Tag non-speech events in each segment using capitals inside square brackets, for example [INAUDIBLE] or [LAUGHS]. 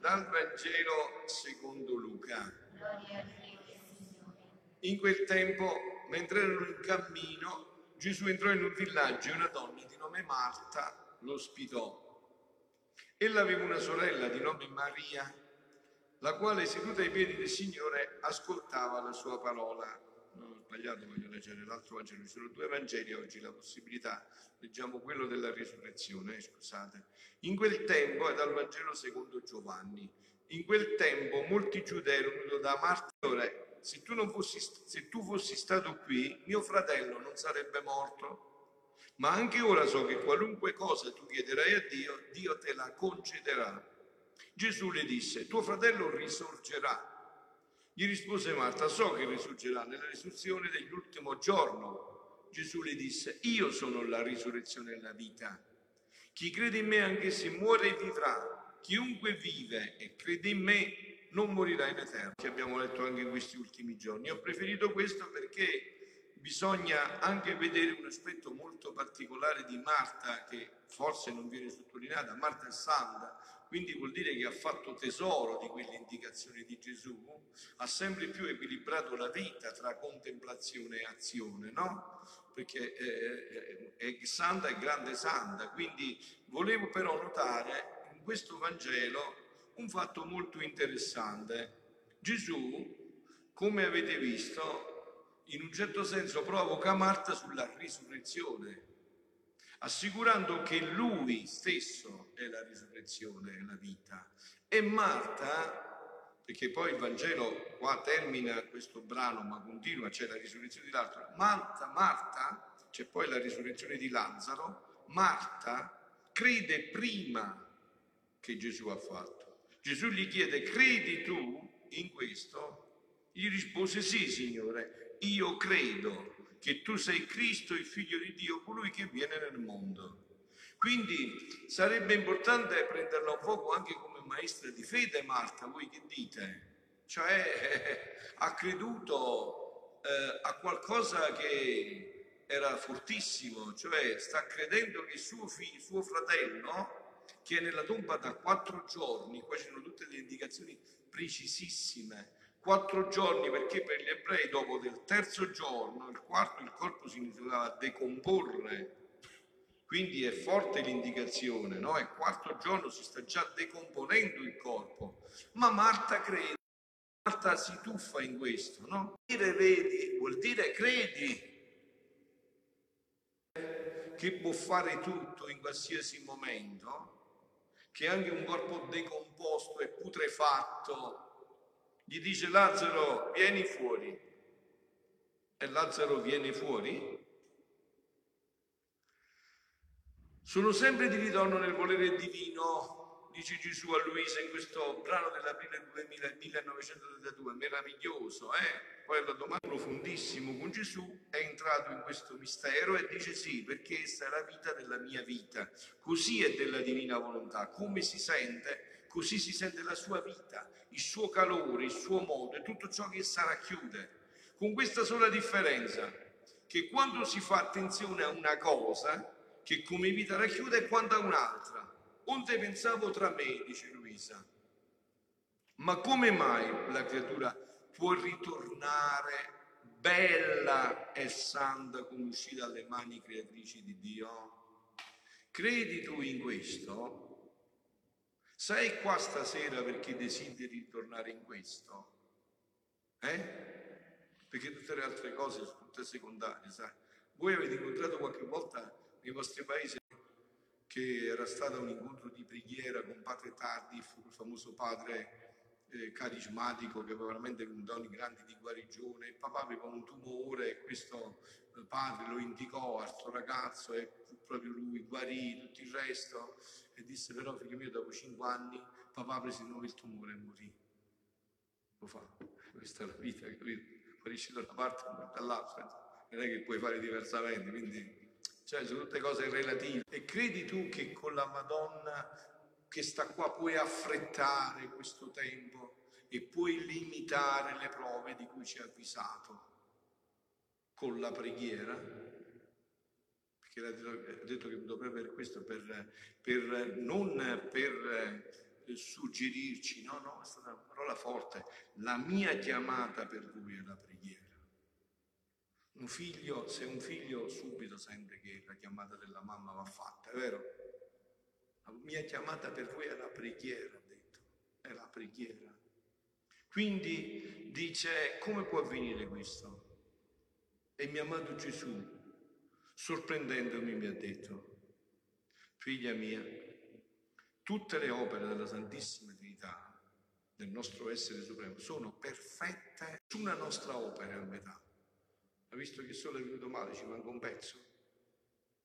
Dal Vangelo secondo Luca. In quel tempo, mentre erano in cammino, Gesù entrò in un villaggio e una donna di nome Marta lo ospitò. Ella aveva una sorella di nome Maria, la quale seduta ai piedi del Signore ascoltava la sua parola sbagliato, voglio leggere l'altro Vangelo, ci sono due Vangeli oggi, la possibilità, leggiamo quello della risurrezione, eh, scusate. In quel tempo, è dal Vangelo secondo Giovanni, in quel tempo molti giudei erano da Martore, se tu, fossi, se tu fossi stato qui, mio fratello non sarebbe morto. Ma anche ora so che qualunque cosa tu chiederai a Dio, Dio te la concederà. Gesù le disse, tuo fratello risorgerà. Gli rispose Marta, so che risorgerà nella risurrezione dell'ultimo giorno. Gesù le disse, io sono la risurrezione e la vita. Chi crede in me anche se muore vivrà. Chiunque vive e crede in me non morirà in eterno. Che abbiamo letto anche in questi ultimi giorni. Ho preferito questo perché bisogna anche vedere un aspetto molto particolare di Marta che forse non viene sottolineata. Marta è santa, quindi vuol dire che ha fatto tesoro di quelle indicazioni di Gesù, ha sempre più equilibrato la vita tra contemplazione e azione, no? Perché eh, è santa e grande santa, quindi volevo però notare in questo Vangelo un fatto molto interessante. Gesù, come avete visto, in un certo senso provoca Marta sulla risurrezione assicurando che lui stesso è la risurrezione e la vita. E Marta, perché poi il Vangelo qua termina questo brano, ma continua, c'è la risurrezione di Lazzaro. Marta, Marta, c'è poi la risurrezione di Lazzaro, Marta crede prima che Gesù ha fatto. Gesù gli chiede, credi tu in questo? Gli rispose, sì, Signore, io credo che tu sei Cristo, il figlio di Dio, colui che viene nel mondo. Quindi sarebbe importante prenderla un poco anche come maestra di fede, Marta, voi che dite? Cioè [LAUGHS] ha creduto eh, a qualcosa che era fortissimo, cioè sta credendo che suo, figlio, suo fratello, che è nella tomba da quattro giorni, qua ci sono tutte le indicazioni precisissime, quattro giorni perché per gli ebrei dopo del terzo giorno, il quarto, il corpo si iniziava a decomporre. Quindi è forte l'indicazione, no? Il quarto giorno si sta già decomponendo il corpo. Ma Marta crede, Marta si tuffa in questo, no? Dire vedi vuol dire credi che può fare tutto in qualsiasi momento, che anche un corpo decomposto e putrefatto gli dice Lazzaro, vieni fuori. E Lazzaro viene fuori. Sono sempre di ritorno nel volere divino, dice Gesù a Luisa in questo brano dell'aprile 1932, meraviglioso, eh? Poi la domanda profondissimo con Gesù è entrato in questo mistero e dice sì, perché essa è la vita della mia vita, così è della divina volontà, come si sente, così si sente la sua vita il suo calore, il suo modo e tutto ciò che essa racchiude. Con questa sola differenza, che quando si fa attenzione a una cosa, che come vita racchiude, è quanto a un'altra. Onde pensavo tra me, dice Luisa. Ma come mai la creatura può ritornare bella e santa come uscita dalle mani creatrici di Dio? Credi tu in questo? Sei qua stasera perché desideri tornare in questo? Eh? Perché tutte le altre cose sono tutte secondarie, sai? Voi avete incontrato qualche volta nei vostri paesi che era stato un incontro di preghiera con padre Tardif, il famoso padre eh, carismatico che veramente doni grandi di guarigione. Il papà aveva un tumore e questo eh, padre lo indicò al suo ragazzo e proprio lui guarì tutto il resto e disse però figlio mio dopo cinque anni papà prese di nuovo il tumore e morì. Lo fa, questa è la vita, capito? Guarisci da una parte e dall'altra, non è che puoi fare diversamente, quindi cioè, sono tutte cose relative. E credi tu che con la Madonna che sta qua puoi affrettare questo tempo e puoi limitare le prove di cui ci ha avvisato con la preghiera? perché ha detto che dovrebbe avere questo per, per non per suggerirci, no, no, è stata una parola forte, la mia chiamata per voi è la preghiera. Un figlio, se un figlio subito sente che la chiamata della mamma va fatta, è vero? La mia chiamata per voi è la preghiera, ha detto, è la preghiera. Quindi dice, come può avvenire questo? E mio amato Gesù, sorprendendomi, mi ha detto, figlia mia, tutte le opere della Santissima Trinità, del nostro essere supremo, sono perfette, nessuna nostra opera è a metà. Ha visto che il sole è venuto male, ci manca un pezzo.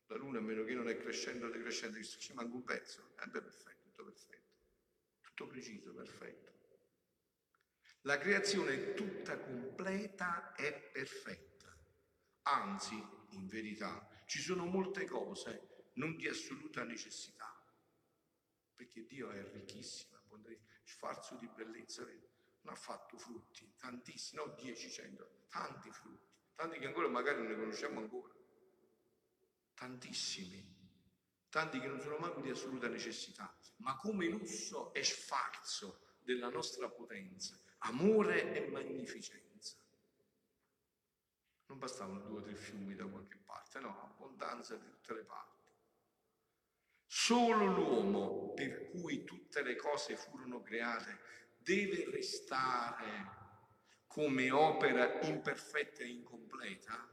La luna, a meno che non è crescendo, decrescendo, ci manca un pezzo. Beh, perfetto, tutto perfetto. Tutto preciso, perfetto. La creazione tutta completa è perfetta. Anzi, in verità, ci sono molte cose non di assoluta necessità. Perché Dio è ricchissimo, sfarzo di bellezza, non ha fatto frutti, tantissimi, no 10, 100, tanti frutti tanti che ancora magari non ne conosciamo ancora, tantissimi, tanti che non sono manco di assoluta necessità, ma come lusso e sfarzo della nostra potenza, amore e magnificenza. Non bastavano due o tre fiumi da qualche parte, no, abbondanza di tutte le parti. Solo l'uomo per cui tutte le cose furono create deve restare come opera imperfetta e incompleta,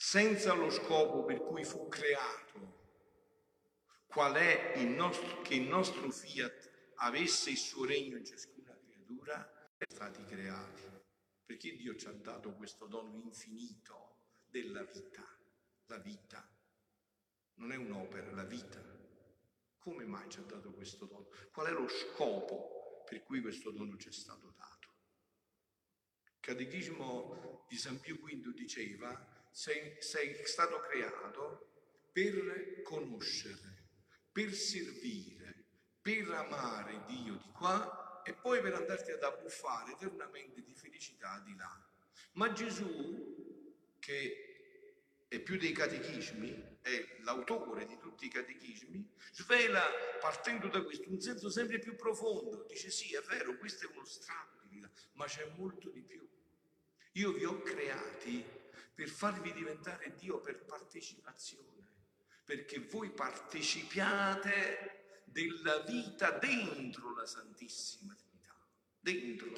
senza lo scopo per cui fu creato, qual è il nostro, che il nostro fiat avesse il suo regno in ciascuna creatura, stati creati. Perché Dio ci ha dato questo dono infinito della vita, la vita. Non è un'opera, la vita. Come mai ci ha dato questo dono? Qual è lo scopo per cui questo dono ci è stato dato? Catechismo di San Pio V diceva, sei, sei stato creato per conoscere, per servire, per amare Dio di qua e poi per andarti ad abbuffare eternamente di felicità di là. Ma Gesù, che è più dei catechismi, è l'autore di tutti i catechismi, svela partendo da questo un senso sempre più profondo. Dice sì, è vero, questo è uno strato di vita, ma c'è molto di più. Io vi ho creati per farvi diventare Dio per partecipazione, perché voi partecipiate della vita dentro la Santissima Trinità, dentro,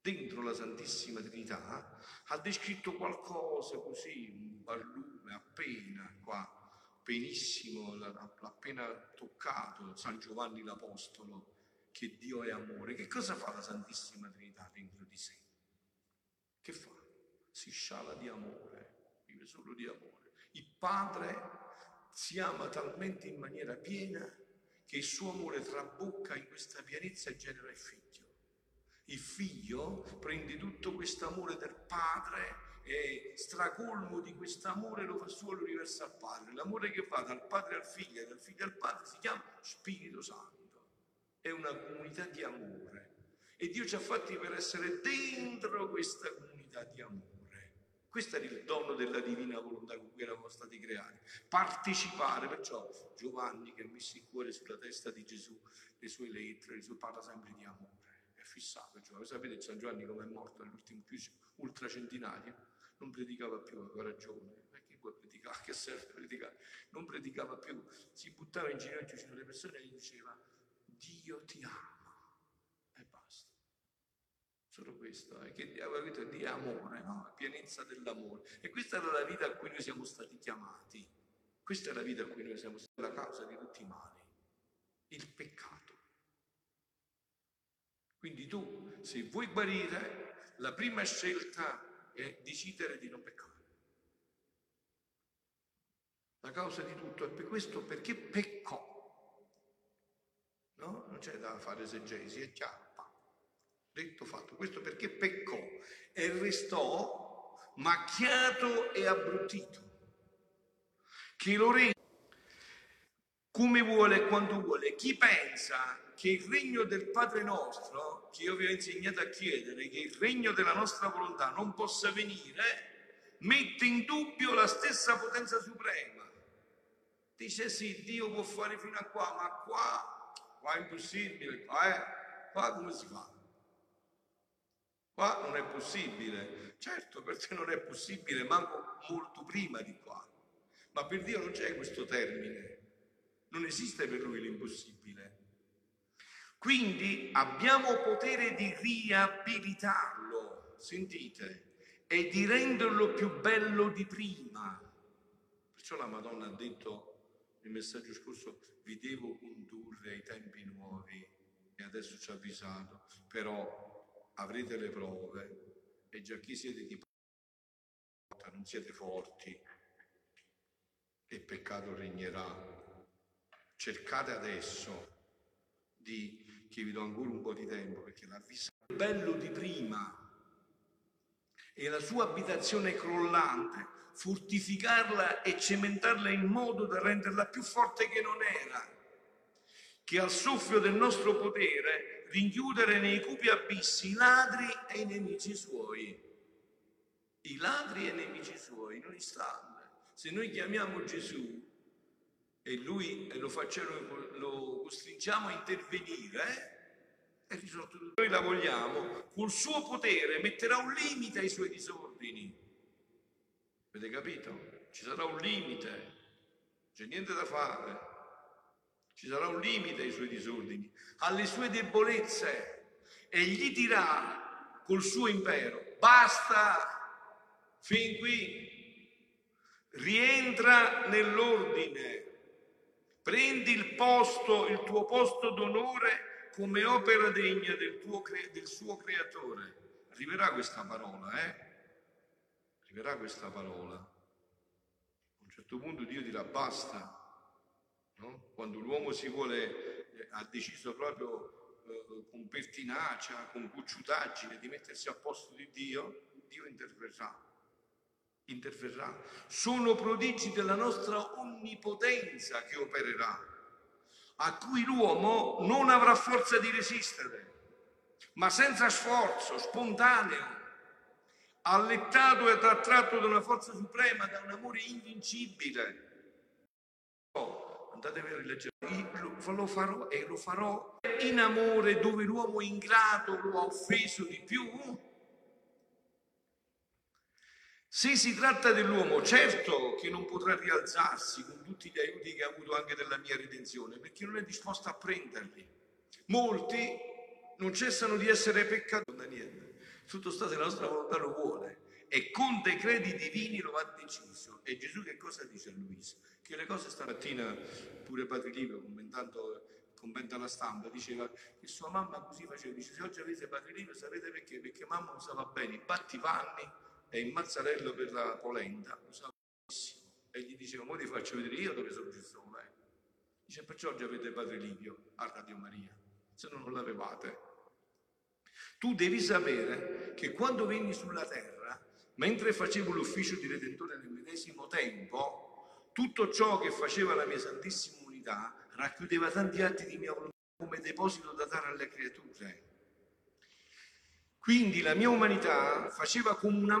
dentro la Santissima Trinità, ha descritto qualcosa così, un barlume appena qua, benissimo, l'ha appena toccato San Giovanni l'Apostolo, che Dio è amore. Che cosa fa la Santissima Trinità dentro di sé? Che fa? Si sciala di amore, vive solo di amore. Il padre si ama talmente in maniera piena che il suo amore trabocca in questa pienezza e genera il figlio. Il figlio prende tutto questo amore del padre e stracolmo di questo amore lo fa suo lo riversa al padre. L'amore che va dal padre al figlio e dal figlio al padre si chiama Spirito Santo. È una comunità di amore. E Dio ci ha fatti per essere dentro questa comunità di amore. Questo era il dono della divina volontà con cui eravamo stati creati. Partecipare, perciò Giovanni che ha messo il cuore sulla testa di Gesù, le sue lettere, le sue parla sempre di amore. È fissato Giovanni. Sapete San Giovanni come è morto all'ultimo più ultracentenario? Non predicava più, aveva ragione. Perché può predicare? Che serve predicare? Non predicava più, si buttava in ginocchio vicino alle persone e gli diceva Dio ti ama Solo questo, è che la vita di amore, no? pienezza dell'amore. E questa è la vita a cui noi siamo stati chiamati. Questa è la vita a cui noi siamo stati, la causa di tutti i mali, il peccato. Quindi tu, se vuoi guarire, la prima scelta è decidere di non peccare. La causa di tutto è per questo perché peccò. No? Non c'è da fare esegesi, è chiaro. Detto fatto, questo perché peccò e restò macchiato e abbruttito. Che lo rende come vuole e quando vuole. Chi pensa che il regno del Padre nostro, che io vi ho insegnato a chiedere, che il regno della nostra volontà non possa venire, mette in dubbio la stessa potenza suprema. Dice sì, Dio può fare fino a qua, ma qua qua è impossibile, qua è, qua come si fa? Qua non è possibile. Certo, per te non è possibile, manco molto prima di qua. Ma per Dio non c'è questo termine. Non esiste per lui l'impossibile. Quindi abbiamo potere di riabilitarlo, sentite, e di renderlo più bello di prima. Perciò la Madonna ha detto nel messaggio scorso, vi devo condurre ai tempi nuovi e adesso ci ha avvisato, però avrete le prove. E già chi siete di porta, non siete forti. E peccato regnerà. Cercate adesso di, che vi do ancora un po' di tempo perché la vista è bello di prima e la sua abitazione crollante, fortificarla e cementarla in modo da renderla più forte che non era, che al soffio del nostro potere rinchiudere nei cupi abissi i ladri e i nemici suoi. I ladri e i nemici suoi, non istante. Se noi chiamiamo Gesù e lui lo, facciamo, lo costringiamo a intervenire, è risolto tutto. Noi la vogliamo, col suo potere metterà un limite ai suoi disordini. Avete capito? Ci sarà un limite, c'è niente da fare. Ci sarà un limite ai suoi disordini, alle sue debolezze e gli dirà col suo impero, basta, fin qui, rientra nell'ordine, prendi il posto, il tuo posto d'onore come opera degna del, tuo, del suo creatore. Arriverà questa parola, eh? Arriverà questa parola. A un certo punto Dio dirà basta. No? Quando l'uomo si vuole, eh, ha deciso proprio eh, con pertinacia, con cucciutaggine di mettersi a posto di Dio, Dio interverrà. Interverrà. Sono prodigi della nostra onnipotenza che opererà a cui l'uomo non avrà forza di resistere, ma senza sforzo, spontaneo, allettato e attratto da una forza suprema, da un amore invincibile. Oh, andatevi a rileggere, lo farò e lo farò. In amore dove l'uomo ingrato lo ha offeso di più. Se si tratta dell'uomo, certo che non potrà rialzarsi con tutti gli aiuti che ha avuto anche della mia redenzione, perché non è disposto a prenderli. Molti non cessano di essere peccatori da niente. Tutto sta se la nostra volontà lo vuole e con decreti divini lo ha deciso. E Gesù che cosa dice a Luisa? Che le cose stamattina, pure Padre Livio commentando commenta la stampa, diceva che sua mamma così faceva, dice se oggi avete Padre Livio sapete perché? Perché mamma non stava bene, i battipanni e il mazzarello per la polenta usava benissimo. E gli diceva, mo ti faccio vedere io dove sono con lei. Dice, perciò oggi avete Padre Livio a Radio Maria, se no non l'avevate. Tu devi sapere che quando venni sulla terra, mentre facevo l'ufficio di Redentore nel medesimo tempo, tutto ciò che faceva la mia Santissima Unità racchiudeva tanti atti di mia volontà come deposito da dare alle creature. Quindi la mia umanità faceva come una